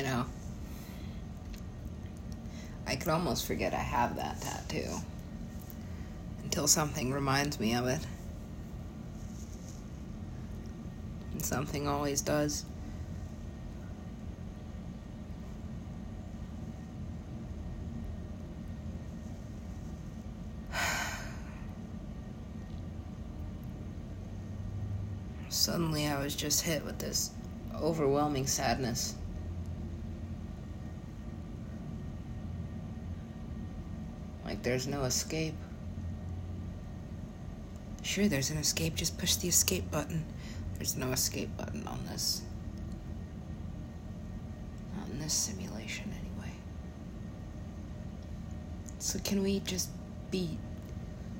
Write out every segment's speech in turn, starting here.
You know? I could almost forget I have that tattoo until something reminds me of it. And something always does. Suddenly, I was just hit with this overwhelming sadness. Like there's no escape. Sure, there's an escape, just push the escape button. There's no escape button on this. Not in this simulation, anyway. So, can we just be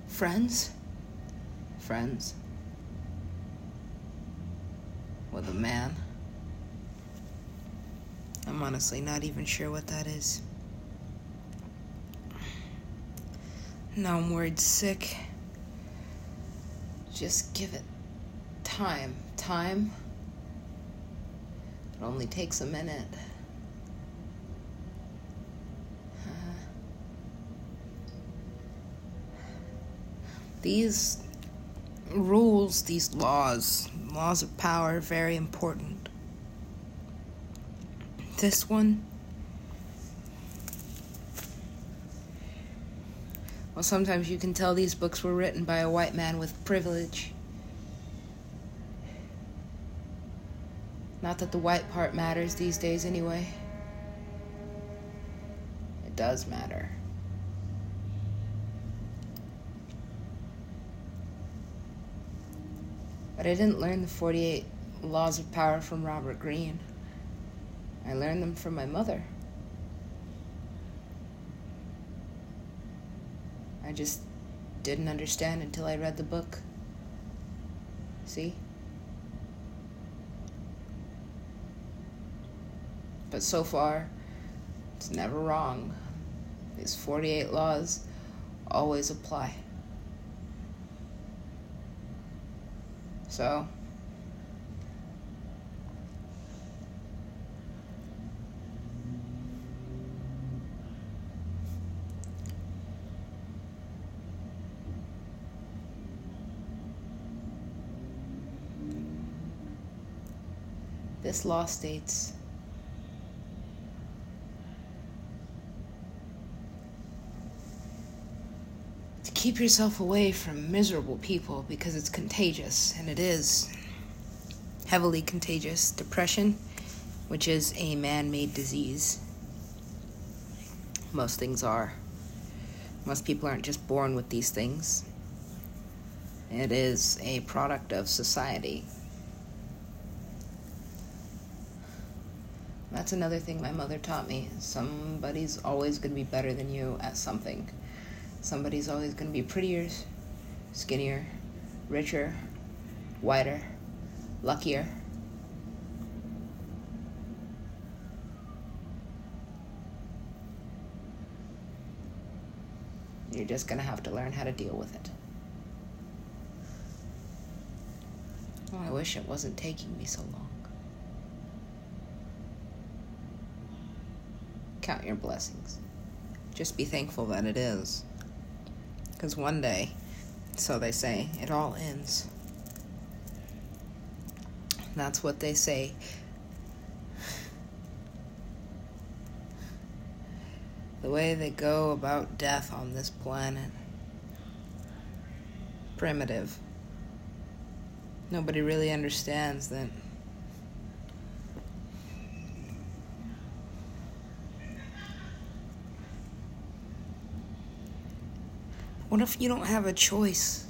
friends? Friends? With a man? I'm honestly not even sure what that is. Now I'm worried sick. Just give it time. Time. It only takes a minute. These rules, these laws, laws of power are very important. This one, sometimes you can tell these books were written by a white man with privilege. Not that the white part matters these days, anyway. It does matter. But I didn't learn the 48 laws of power from Robert Greene. I learned them from my mother. I just didn't understand until I read the book. See? But so far, it's never wrong. These 48 laws always apply. So, this law states to keep yourself away from miserable people because it's contagious, and it is heavily contagious. Depression, which is a man made disease. Most things are. Most people aren't just born with these things. It is a product of society. That's another thing my mother taught me. Somebody's always going to be better than you at something. Somebody's always going to be prettier, skinnier, richer, whiter, luckier. You're just going to have to learn how to deal with it. Oh, I wish it wasn't taking me so long. Count your blessings. Just be thankful that it is. Because one day, so they say, it all ends. That's what they say. The way they go about death on this planet. Primitive. Nobody really understands that. What if you don't have a choice?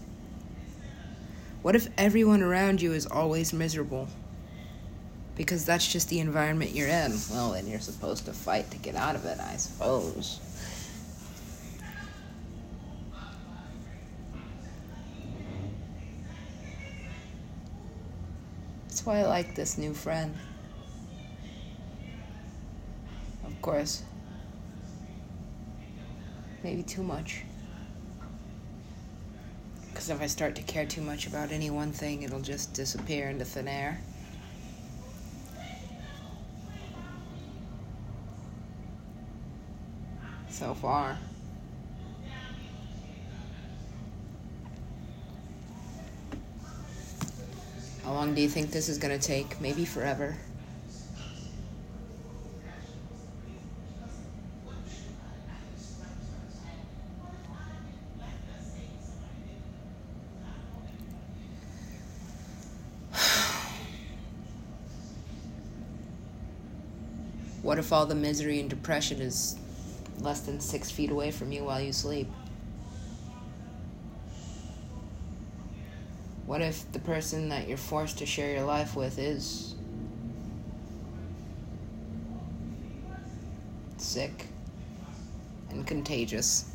What if everyone around you is always miserable? Because that's just the environment you're in. Well, then you're supposed to fight to get out of it, I suppose. That's why I like this new friend. Of course. Maybe too much because if I start to care too much about any one thing, it'll just disappear into thin air. So far. How long do you think this is going to take? Maybe forever. If all the misery and depression is less than six feet away from you while you sleep? What if the person that you're forced to share your life with is sick and contagious?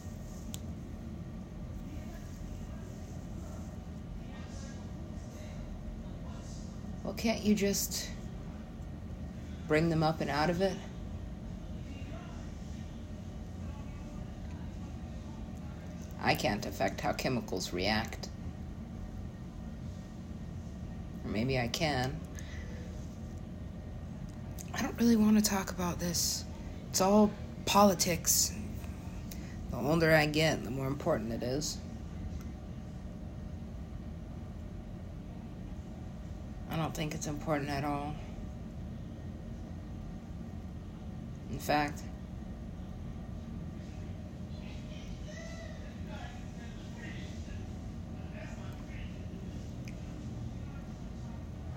Well, can't you just bring them up and out of it? I can't affect how chemicals react. Or maybe I can. I don't really want to talk about this. It's all politics. The older I get, the more important it is. I don't think it's important at all. In fact,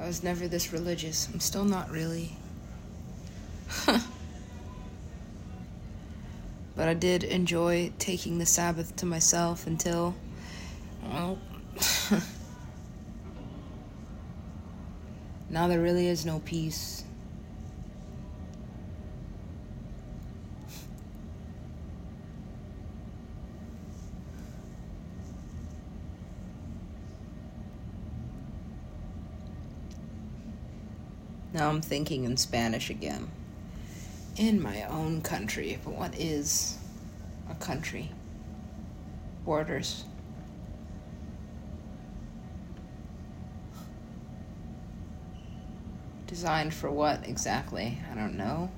was never this religious. I'm still not really. but I did enjoy taking the Sabbath to myself until, well, now there really is no peace. Now I'm thinking in Spanish again. In my own country. But what is a country? Borders. Designed for what exactly? I don't know.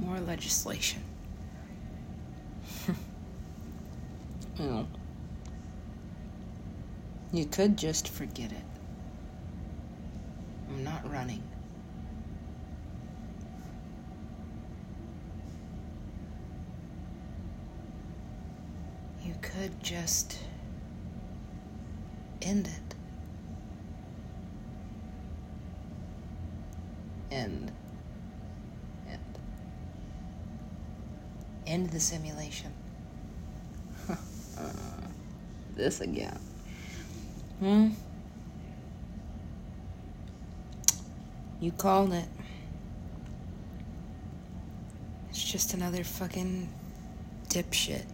More legislation. oh. You could just forget it. I'm not running. You could just end it. End. End. End the simulation. this again. Hmm? You called it. It's just another fucking dipshit.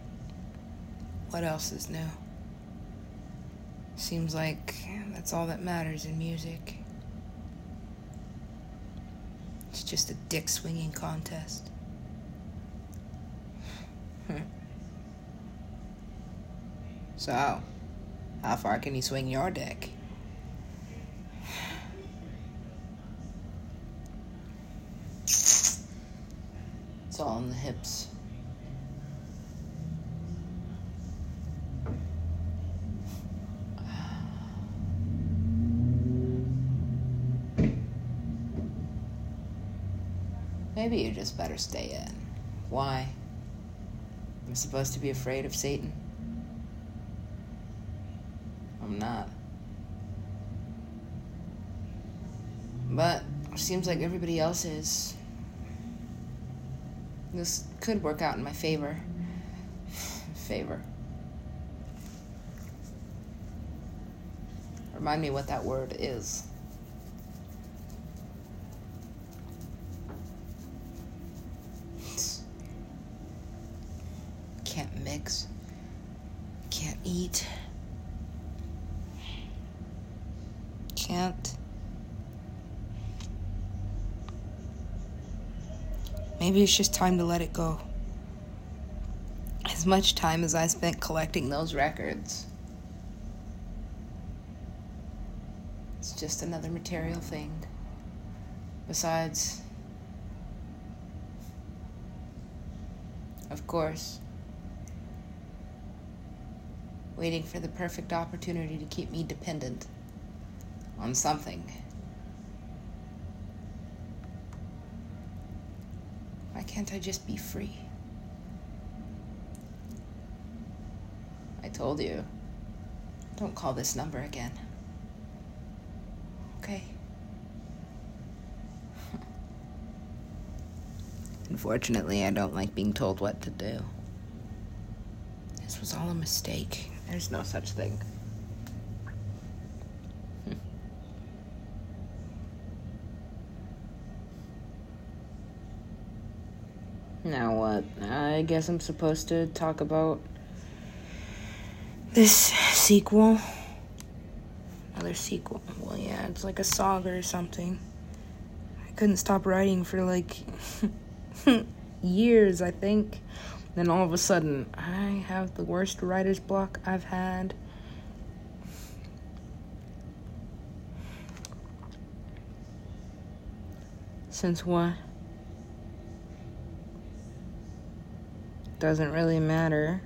What else is new? Seems like that's all that matters in music. It's just a dick swinging contest. so. How far can you swing your dick? It's all in the hips. Maybe you just better stay in. Why? I'm supposed to be afraid of Satan? I'm not. But it seems like everybody else is. This could work out in my favor. favor. Remind me what that word is. Can't mix. Can't eat. can't. Maybe it's just time to let it go. As much time as I spent collecting those records, it's just another material thing. Besides, of course, waiting for the perfect opportunity to keep me dependent on something. Can't I just be free? I told you. Don't call this number again. Okay. Unfortunately, I don't like being told what to do. This was all a mistake. There's no such thing. now what? I guess I'm supposed to talk about this sequel. Another sequel. Well, yeah, it's like a saga or something. I couldn't stop writing for like years, I think. Then all of a sudden, I have the worst writer's block I've had. Since what? Doesn't really matter.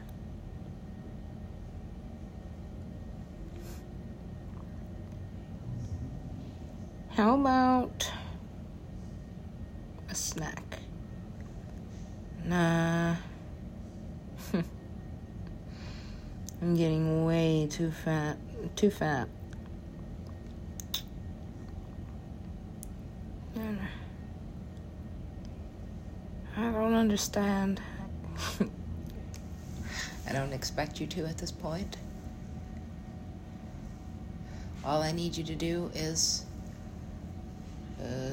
How about a snack? Nah. I'm getting way too fat. Too fat. I don't understand. I don't expect you to at this point. All I need you to do is. Uh,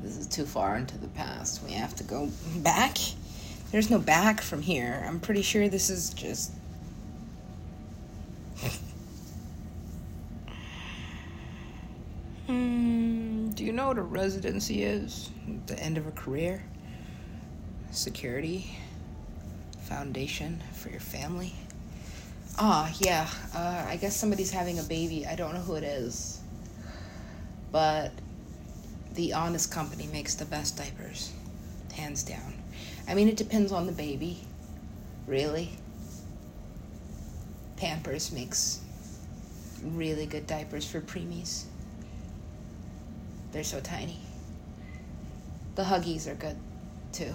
this is too far into the past. We have to go back. There's no back from here. I'm pretty sure this is just. Hmm, do you know what a residency is? The end of a career? Security? Foundation for your family? Ah, yeah. Uh, I guess somebody's having a baby. I don't know who it is. But the Honest Company makes the best diapers. Hands down. I mean, it depends on the baby, really. Pampers makes really good diapers for preemies. They're so tiny. The Huggies are good too.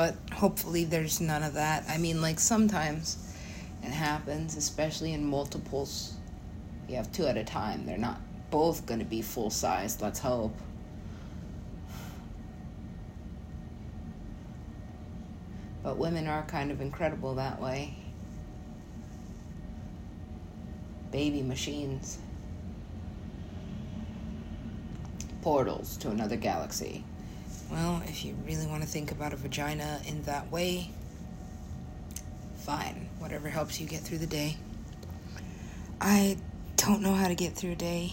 But hopefully there's none of that. I mean, like sometimes it happens, especially in multiples. You have two at a time. They're not both going to be full size, let's hope. But women are kind of incredible that way. Baby machines. Portals to another galaxy. Well, if you really want to think about a vagina in that way, fine. Whatever helps you get through the day. I don't know how to get through a day.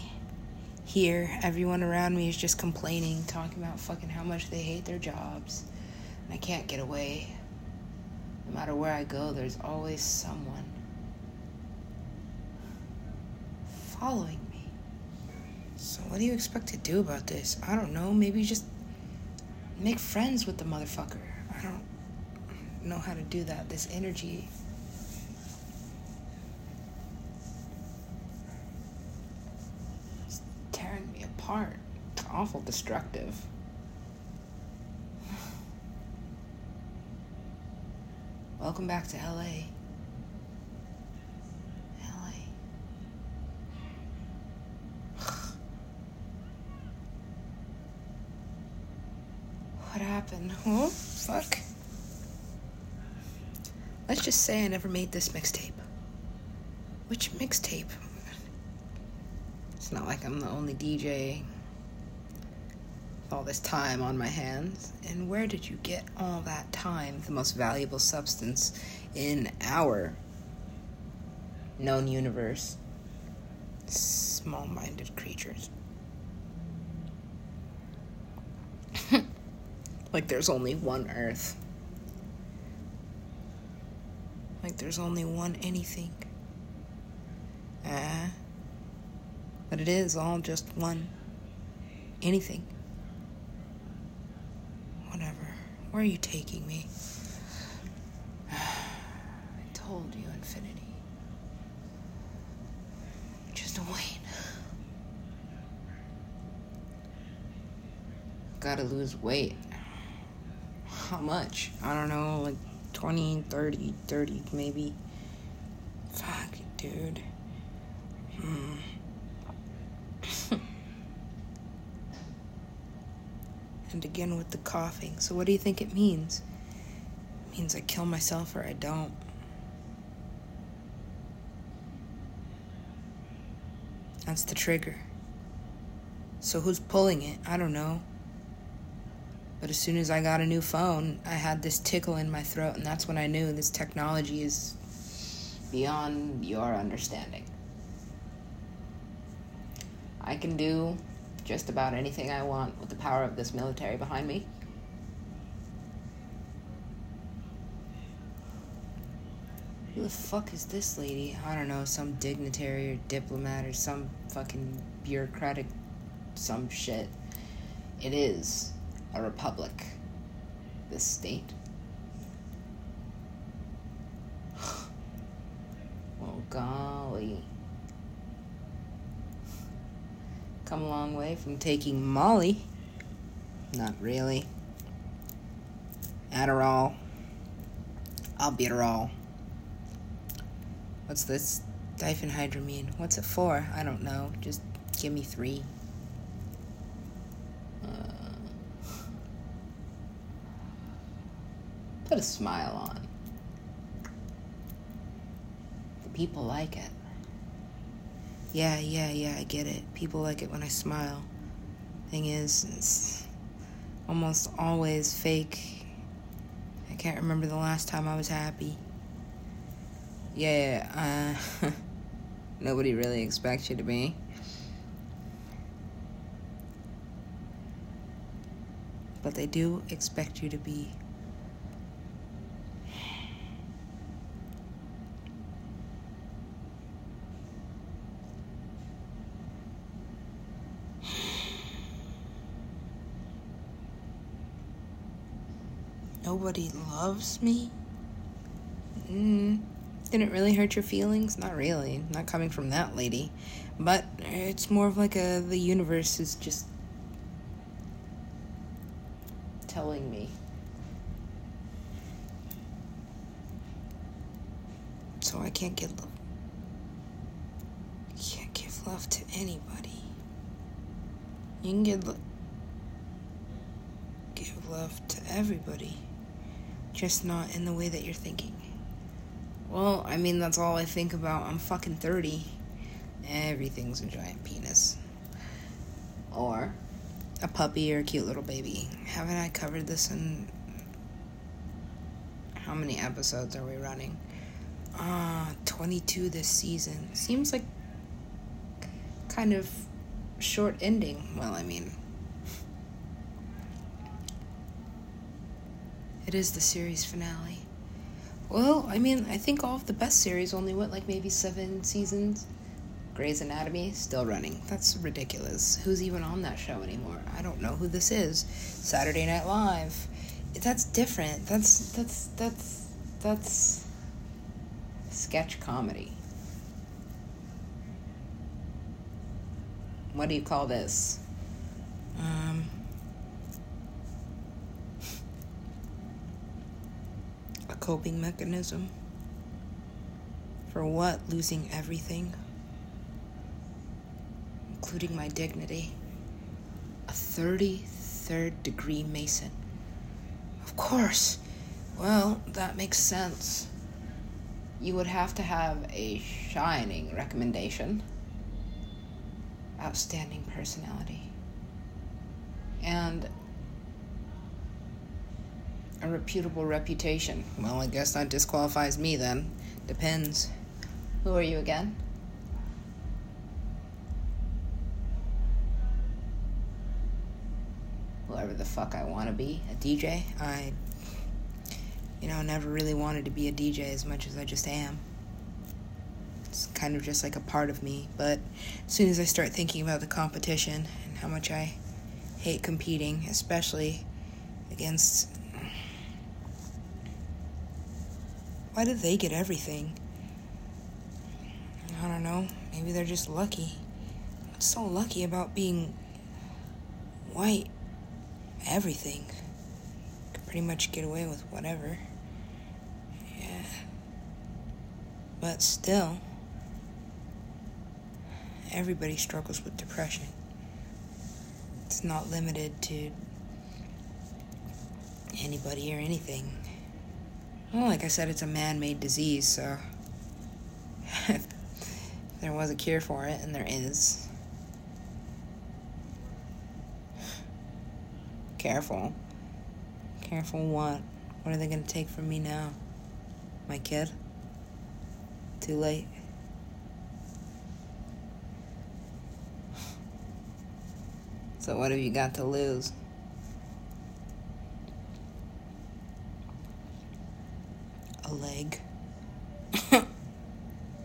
Here, everyone around me is just complaining, talking about fucking how much they hate their jobs. And I can't get away. No matter where I go, there's always someone following me. So, what do you expect to do about this? I don't know. Maybe just make friends with the motherfucker. I don't mm-hmm. know how to do that. This energy. is tearing me apart. It's awful destructive. Welcome back to. LA. what Oh, fuck. Let's just say I never made this mixtape. Which mixtape? It's not like I'm the only DJ all this time on my hands. And where did you get all that time, the most valuable substance in our known universe? Small minded creatures. Like there's only one Earth. Like there's only one anything. Ah. Uh, but it is all just one anything. Whatever. Where are you taking me? I told you, Infinity. Just wait. Gotta lose weight. How much? I don't know, like 20, 30, 30 maybe. Fuck, dude. Hmm. and again with the coughing. So, what do you think it means? It means I kill myself or I don't. That's the trigger. So, who's pulling it? I don't know. But as soon as I got a new phone, I had this tickle in my throat, and that's when I knew this technology is beyond your understanding. I can do just about anything I want with the power of this military behind me. Who the fuck is this lady? I don't know, some dignitary or diplomat or some fucking bureaucratic some shit. It is a republic. This state. oh, golly. come a long way from taking Molly. Not really. Adderall. Albuterol. What's this? Diphenhydramine. What's it for? I don't know. Just give me three. Put a smile on. The people like it. Yeah, yeah, yeah, I get it. People like it when I smile. Thing is, it's almost always fake. I can't remember the last time I was happy. Yeah, uh, nobody really expects you to be. But they do expect you to be nobody loves me? Mm, didn't really hurt your feelings? Not really. Not coming from that lady. But it's more of like a the universe is just telling me. So I can't give love. Can't give love to anybody. You can give love. Give love to everybody just not in the way that you're thinking. Well, I mean, that's all I think about. I'm fucking 30. Everything's a giant penis. Or a puppy or a cute little baby. Haven't I covered this in. How many episodes are we running? Ah, uh, 22 this season. Seems like kind of short ending. Well, I mean, It is the series finale. Well, I mean, I think all of the best series only went like maybe seven seasons. Grey's Anatomy still running. That's ridiculous. Who's even on that show anymore? I don't know who this is. Saturday Night Live. That's different. That's that's that's that's sketch comedy. What do you call this? Um coping mechanism. For what? Losing everything, including my dignity. A 33rd degree Mason. Of course. Well, that makes sense. You would have to have a shining recommendation, outstanding personality, and a reputable reputation. Well, I guess that disqualifies me then. Depends. Who are you again? Whoever the fuck I want to be. A DJ? I, you know, never really wanted to be a DJ as much as I just am. It's kind of just like a part of me. But as soon as I start thinking about the competition and how much I hate competing, especially against Why do they get everything? I don't know. Maybe they're just lucky. What's so lucky about being white? Everything. Could pretty much get away with whatever. Yeah. But still, everybody struggles with depression. It's not limited to anybody or anything. Well, like I said, it's a man made disease, so there was a cure for it, and there is. Careful. Careful what? What are they to take from me now? My kid? Too late. So, what have you got to lose? A leg.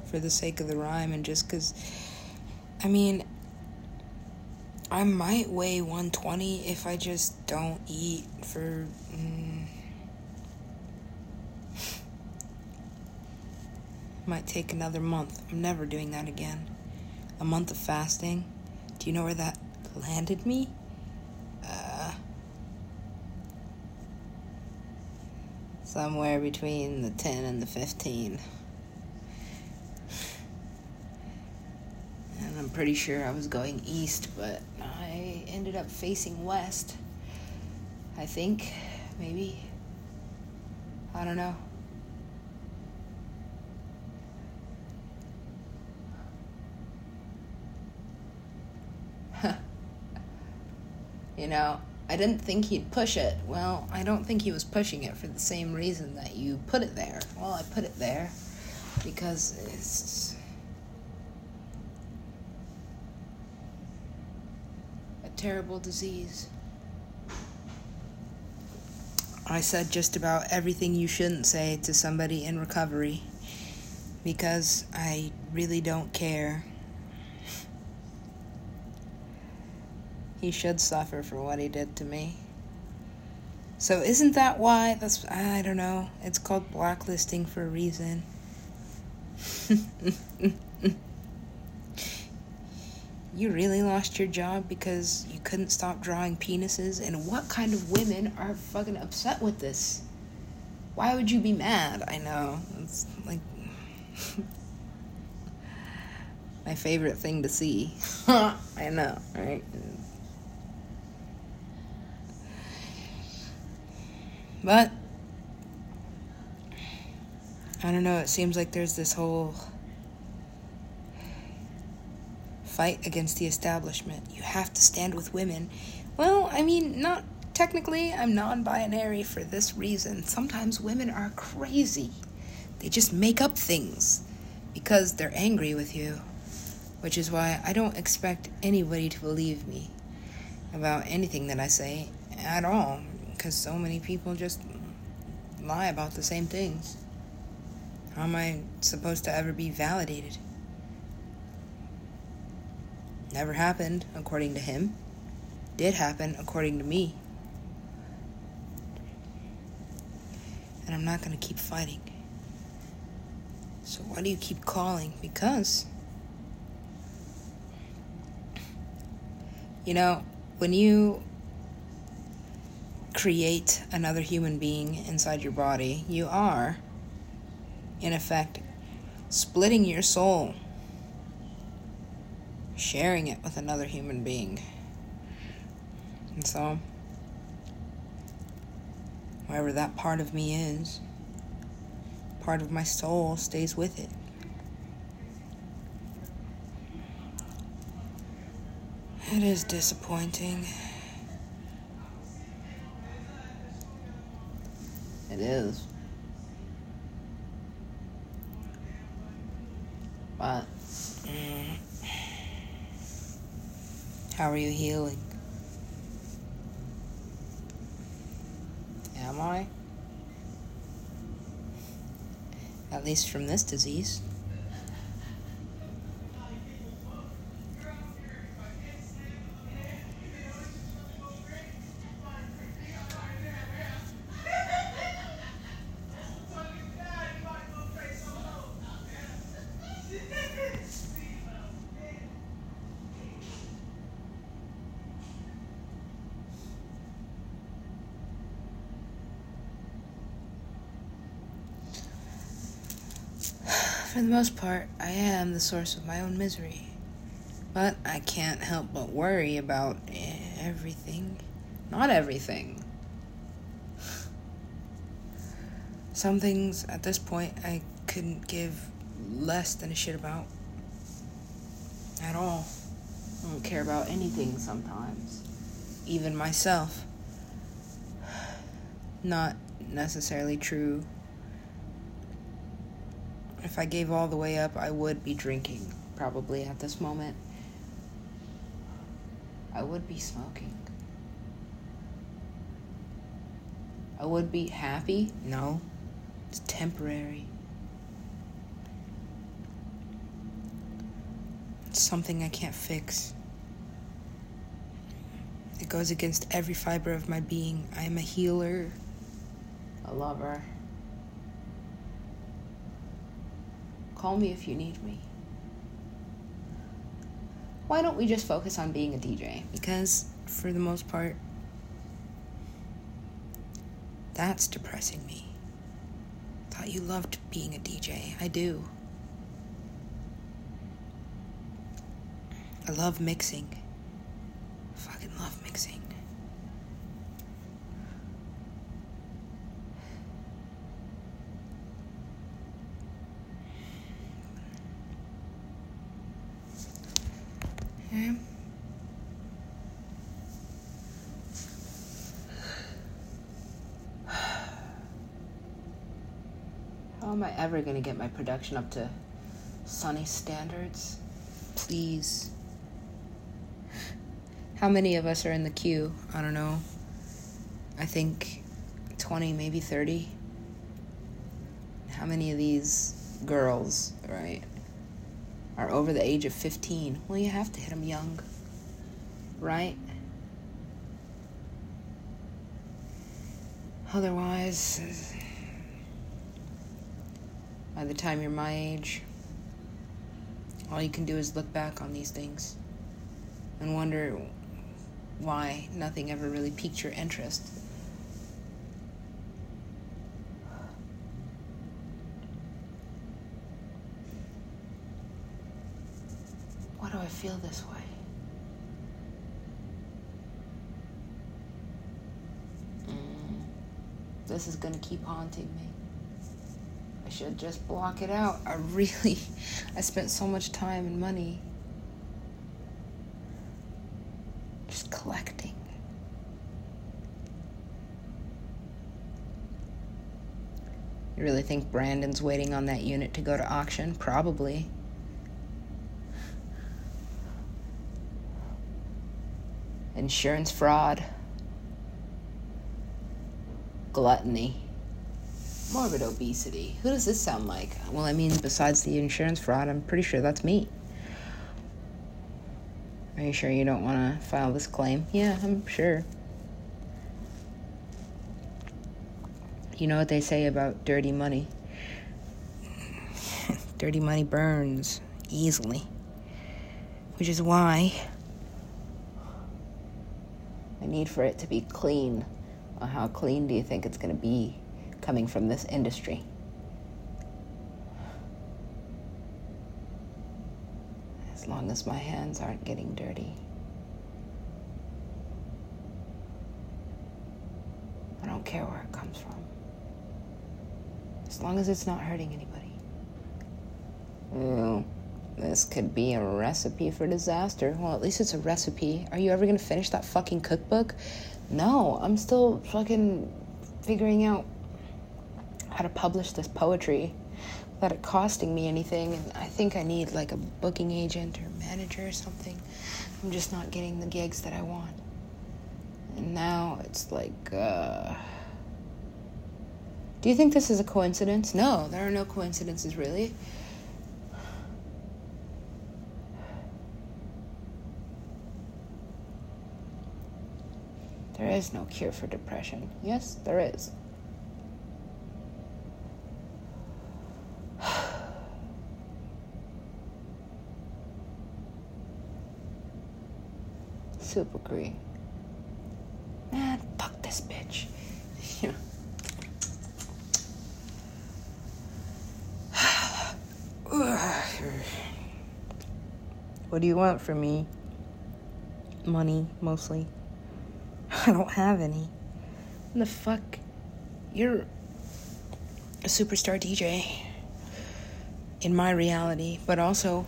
For the sake of the rhyme, and just because. I mean, I might weigh 120 if I just don't eat for. Mm, might take another month. I'm never doing that again. A month of fasting. Do you know where that landed me? Uh, somewhere between the 10 and the 15. And I'm pretty sure I was going east, but I ended up facing west. I think, maybe. I don't know. you know, I didn't think he'd push it. Well, I don't think he was pushing it for the same reason that you put it there. Well, I put it there because it's a terrible disease. I said just about everything you shouldn't say to somebody in recovery because I really don't care. He should suffer for what he did to me. So isn't that why that's I don't know. It's called blacklisting for a reason. you really lost your job because you couldn't stop drawing penises and what kind of women are fucking upset with this? Why would you be mad? I know. It's like my favorite thing to see. I know, right? But I don't know, it seems like there's this whole fight against the establishment. You have to stand with women. Well, I mean, not technically, I'm non binary for this reason. Sometimes women are crazy, they just make up things because they're angry with you, which is why I don't expect anybody to believe me about anything that I say at all because so many people just lie about the same things. How am I supposed to ever be validated? Never happened, according to him. Did happen, according to me. And I'm not going to keep fighting. So, why do you keep calling? Because, you know, when you create another human being inside your body, you are, in effect, splitting your soul, sharing it with another human being. And so, wherever that part of me is, part of my soul stays with it. It is disappointing. It is. But, mm, how are you healing? Am I? At least from this disease. Most part, I am the source of my own misery. But I can't help but worry about everything. Not everything. Some things at this point I couldn't give less than a shit about. At all. I don't care about anything sometimes. Even myself. Not necessarily true. If I gave all the way up, I would be drinking, probably at this moment. I would be smoking. I would be happy. No, it's temporary. It's something I can't fix. It goes against every fiber of my being. I am a healer, a lover. Call me if you need me. Why don't we just focus on being a DJ? Because, for the most part, that's depressing me. Thought you loved being a DJ. I do. I love mixing. fucking love mixing. How am I ever going to get my production up to Sunny standards? Please. How many of us are in the queue? I don't know. I think 20, maybe 30. How many of these girls, right, are over the age of 15? Well, you have to hit them young, right? Otherwise, by the time you're my age, all you can do is look back on these things and wonder why nothing ever really piqued your interest. Why do I feel this way? Mm, this is gonna keep haunting me. I should just block it out. I really, I spent so much time and money just collecting. You really think Brandon's waiting on that unit to go to auction? Probably. Insurance fraud, gluttony, morbid obesity. Who does this sound like? Well, I mean, besides the insurance fraud, I'm pretty sure that's me. Are you sure you don't want to file this claim? Yeah, I'm sure. You know what they say about dirty money? dirty money burns easily. Which is why I need for it to be clean. Well, how clean do you think it's going to be coming from this industry? As long as my hands aren't getting dirty. I don't care where it comes from. As long as it's not hurting anybody. Ooh. This could be a recipe for disaster. Well, at least it's a recipe. Are you ever gonna finish that fucking cookbook? No, I'm still fucking figuring out how to publish this poetry without it costing me anything. And I think I need like a booking agent or manager or something. I'm just not getting the gigs that I want. And now it's like, uh. Do you think this is a coincidence? No, there are no coincidences, really. There is no cure for depression. Yes, there is. Super agree. Man, fuck this bitch. What do you want from me? Money, mostly. I don't have any. The fuck? You're a superstar DJ in my reality, but also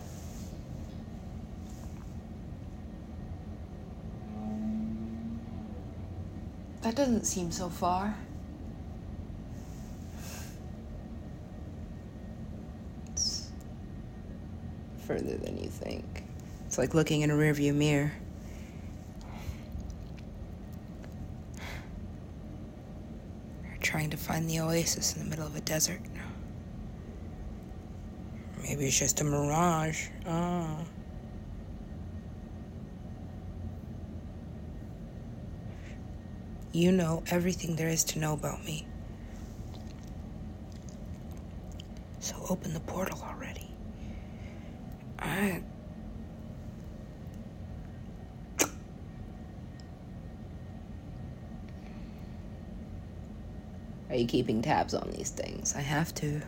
that doesn't seem so far. It's further than you think. It's like looking in a rearview mirror. You're trying to find the oasis in the middle of a desert. Maybe it's just a mirage. Ah. You know everything there is to know about me. So open the portal already. I. Are you keeping tabs on these things? I have to.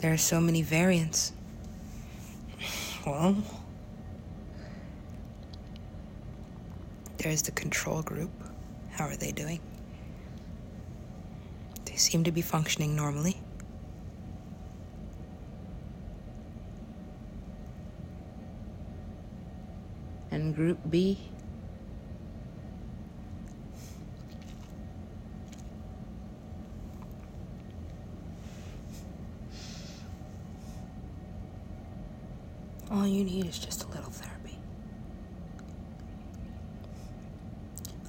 There are so many variants. Well, there's the control group. How are they doing? They seem to be functioning normally. And group B? You need is just a little therapy.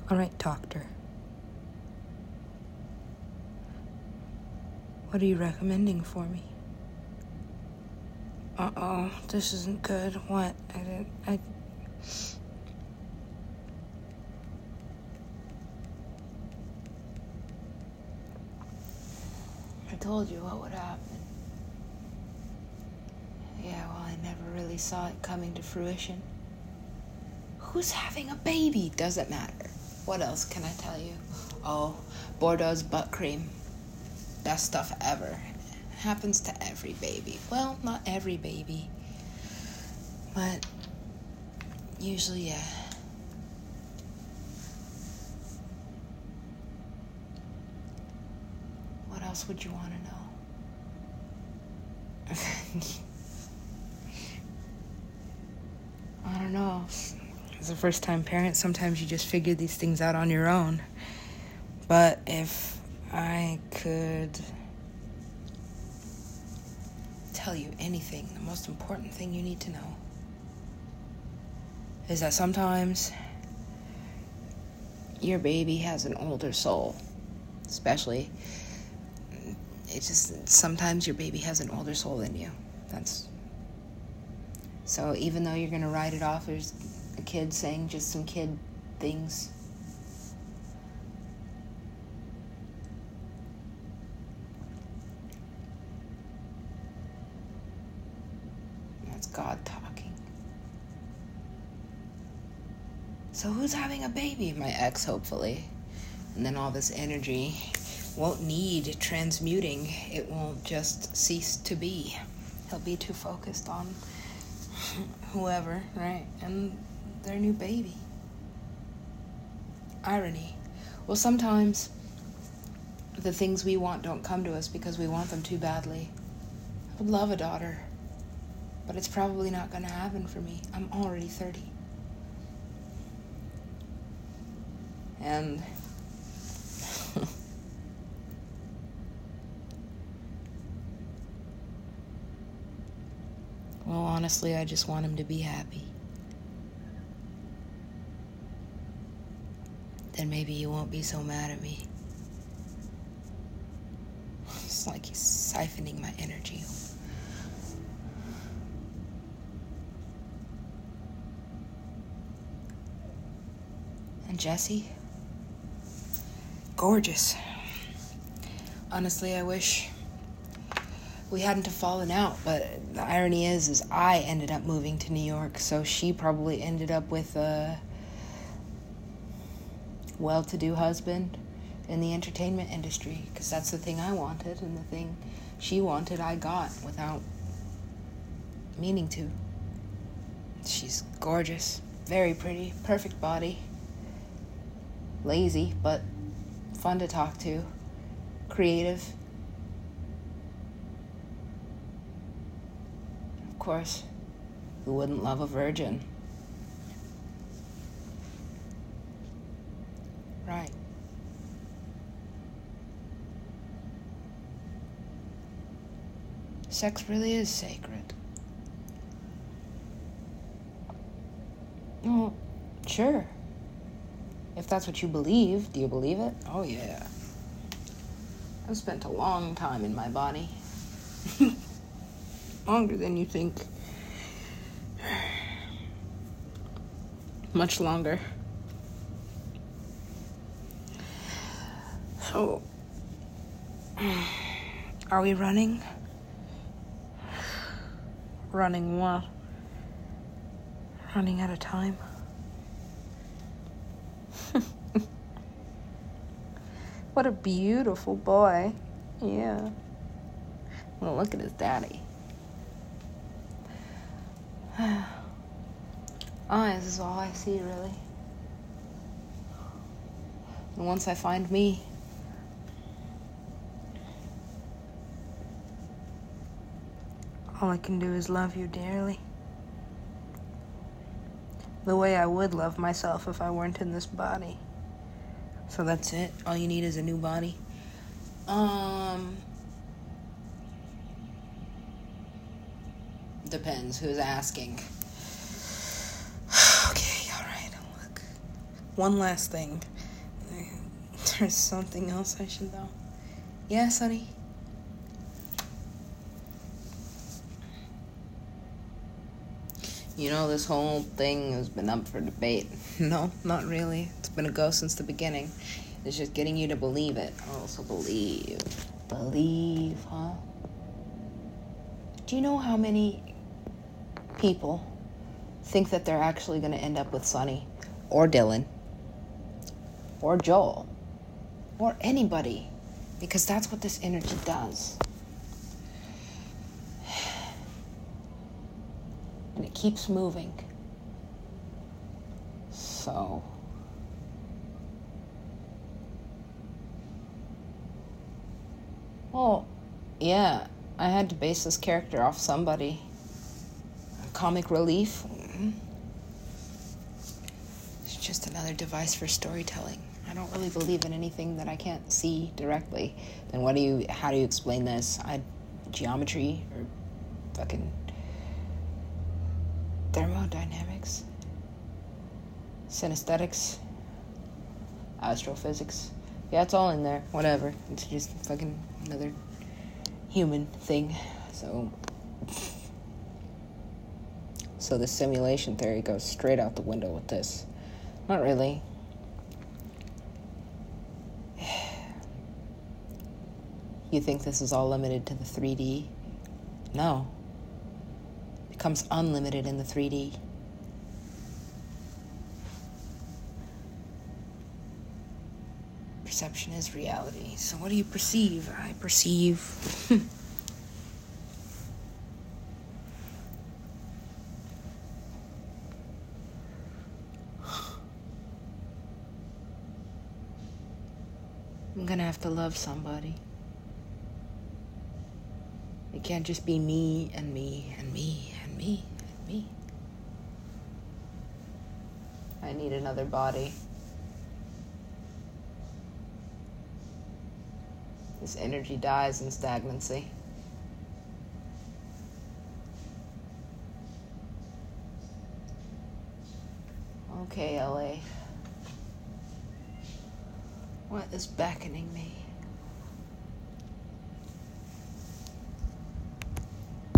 All right, doctor. What are you recommending for me? Uh oh, this isn't good. What? I didn't. I. I told you what would happen. Yeah, well, I never really saw it coming to fruition. Who's having a baby? Doesn't matter. What else can I tell you? Oh, Boudreaux's butt cream. Best stuff ever. Happens to every baby. Well, not every baby. But usually, yeah. What else would you want to know? I don't know. As a first time parent, sometimes you just figure these things out on your own. But if I could tell you anything, the most important thing you need to know is that sometimes your baby has an older soul. Especially, it just sometimes your baby has an older soul than you. That's so even though you're going to write it off as a kid saying just some kid things, that's God talking. So who's having a baby? My ex, hopefully. And then all this energy won't need transmuting. It won't just cease to be. He'll be too focused on whoever, right? And their new baby. Irony. Well, sometimes the things we want don't come to us because we want them too badly. I would love a daughter, but it's probably not going to happen for me. I'm already 30. And Well, honestly, I just want him to be happy. Then maybe you won't be so mad at me. It's like he's siphoning my energy. And Jesse? Gorgeous. Honestly, I wish we hadn't have fallen out, but the irony is, is I ended up moving to New York, so she probably ended up with a well-to-do husband in the entertainment industry, because that's the thing I wanted, and the thing she wanted, I got without meaning to. She's gorgeous, very pretty, perfect body. Lazy, but fun to talk to. Creative. Course, who wouldn't love a virgin? Right. Sex really is sacred. Well, sure. If that's what you believe, do you believe it? Oh, yeah. I've spent a long time in my body. Longer than you think. Much longer. So, are we running? Running what? Running out of time? what a beautiful boy. Yeah. Well, look at his daddy. Eyes is all I see, really. And once I find me, all I can do is love you dearly. The way I would love myself if I weren't in this body. So that's it. All you need is a new body. Um depends who's asking. okay, all right. Look. One last thing. There's something else I should know. Yes, honey. You know, this whole thing has been up for debate. No, not really. It's been a go since the beginning. It's just getting you to believe it. Also, believe. Believe, huh? Do you know how many people think that they're actually going to end up with Sonny or Dylan or Joel or anybody? Because that's what this energy does. and it keeps moving. So. Well, yeah, I had to base this character off somebody. Comic relief. Mm-hmm. It's just another device for storytelling. I don't really believe in anything that I can't see directly. Then what do you? How do you explain this? I geometry or fucking thermodynamics, synesthetics, astrophysics. Yeah, it's all in there. Whatever. It's just fucking another human thing. So. So the simulation theory goes straight out the window with this. Not really. You think this is all limited to the 3D? No It becomes unlimited in the 3D. Perception is reality. So, what do you perceive? I perceive. to love somebody. It can't just be me and me and me and me, and me. I need another body. This energy dies in stagnancy. Okay, LA. What is beckoning me?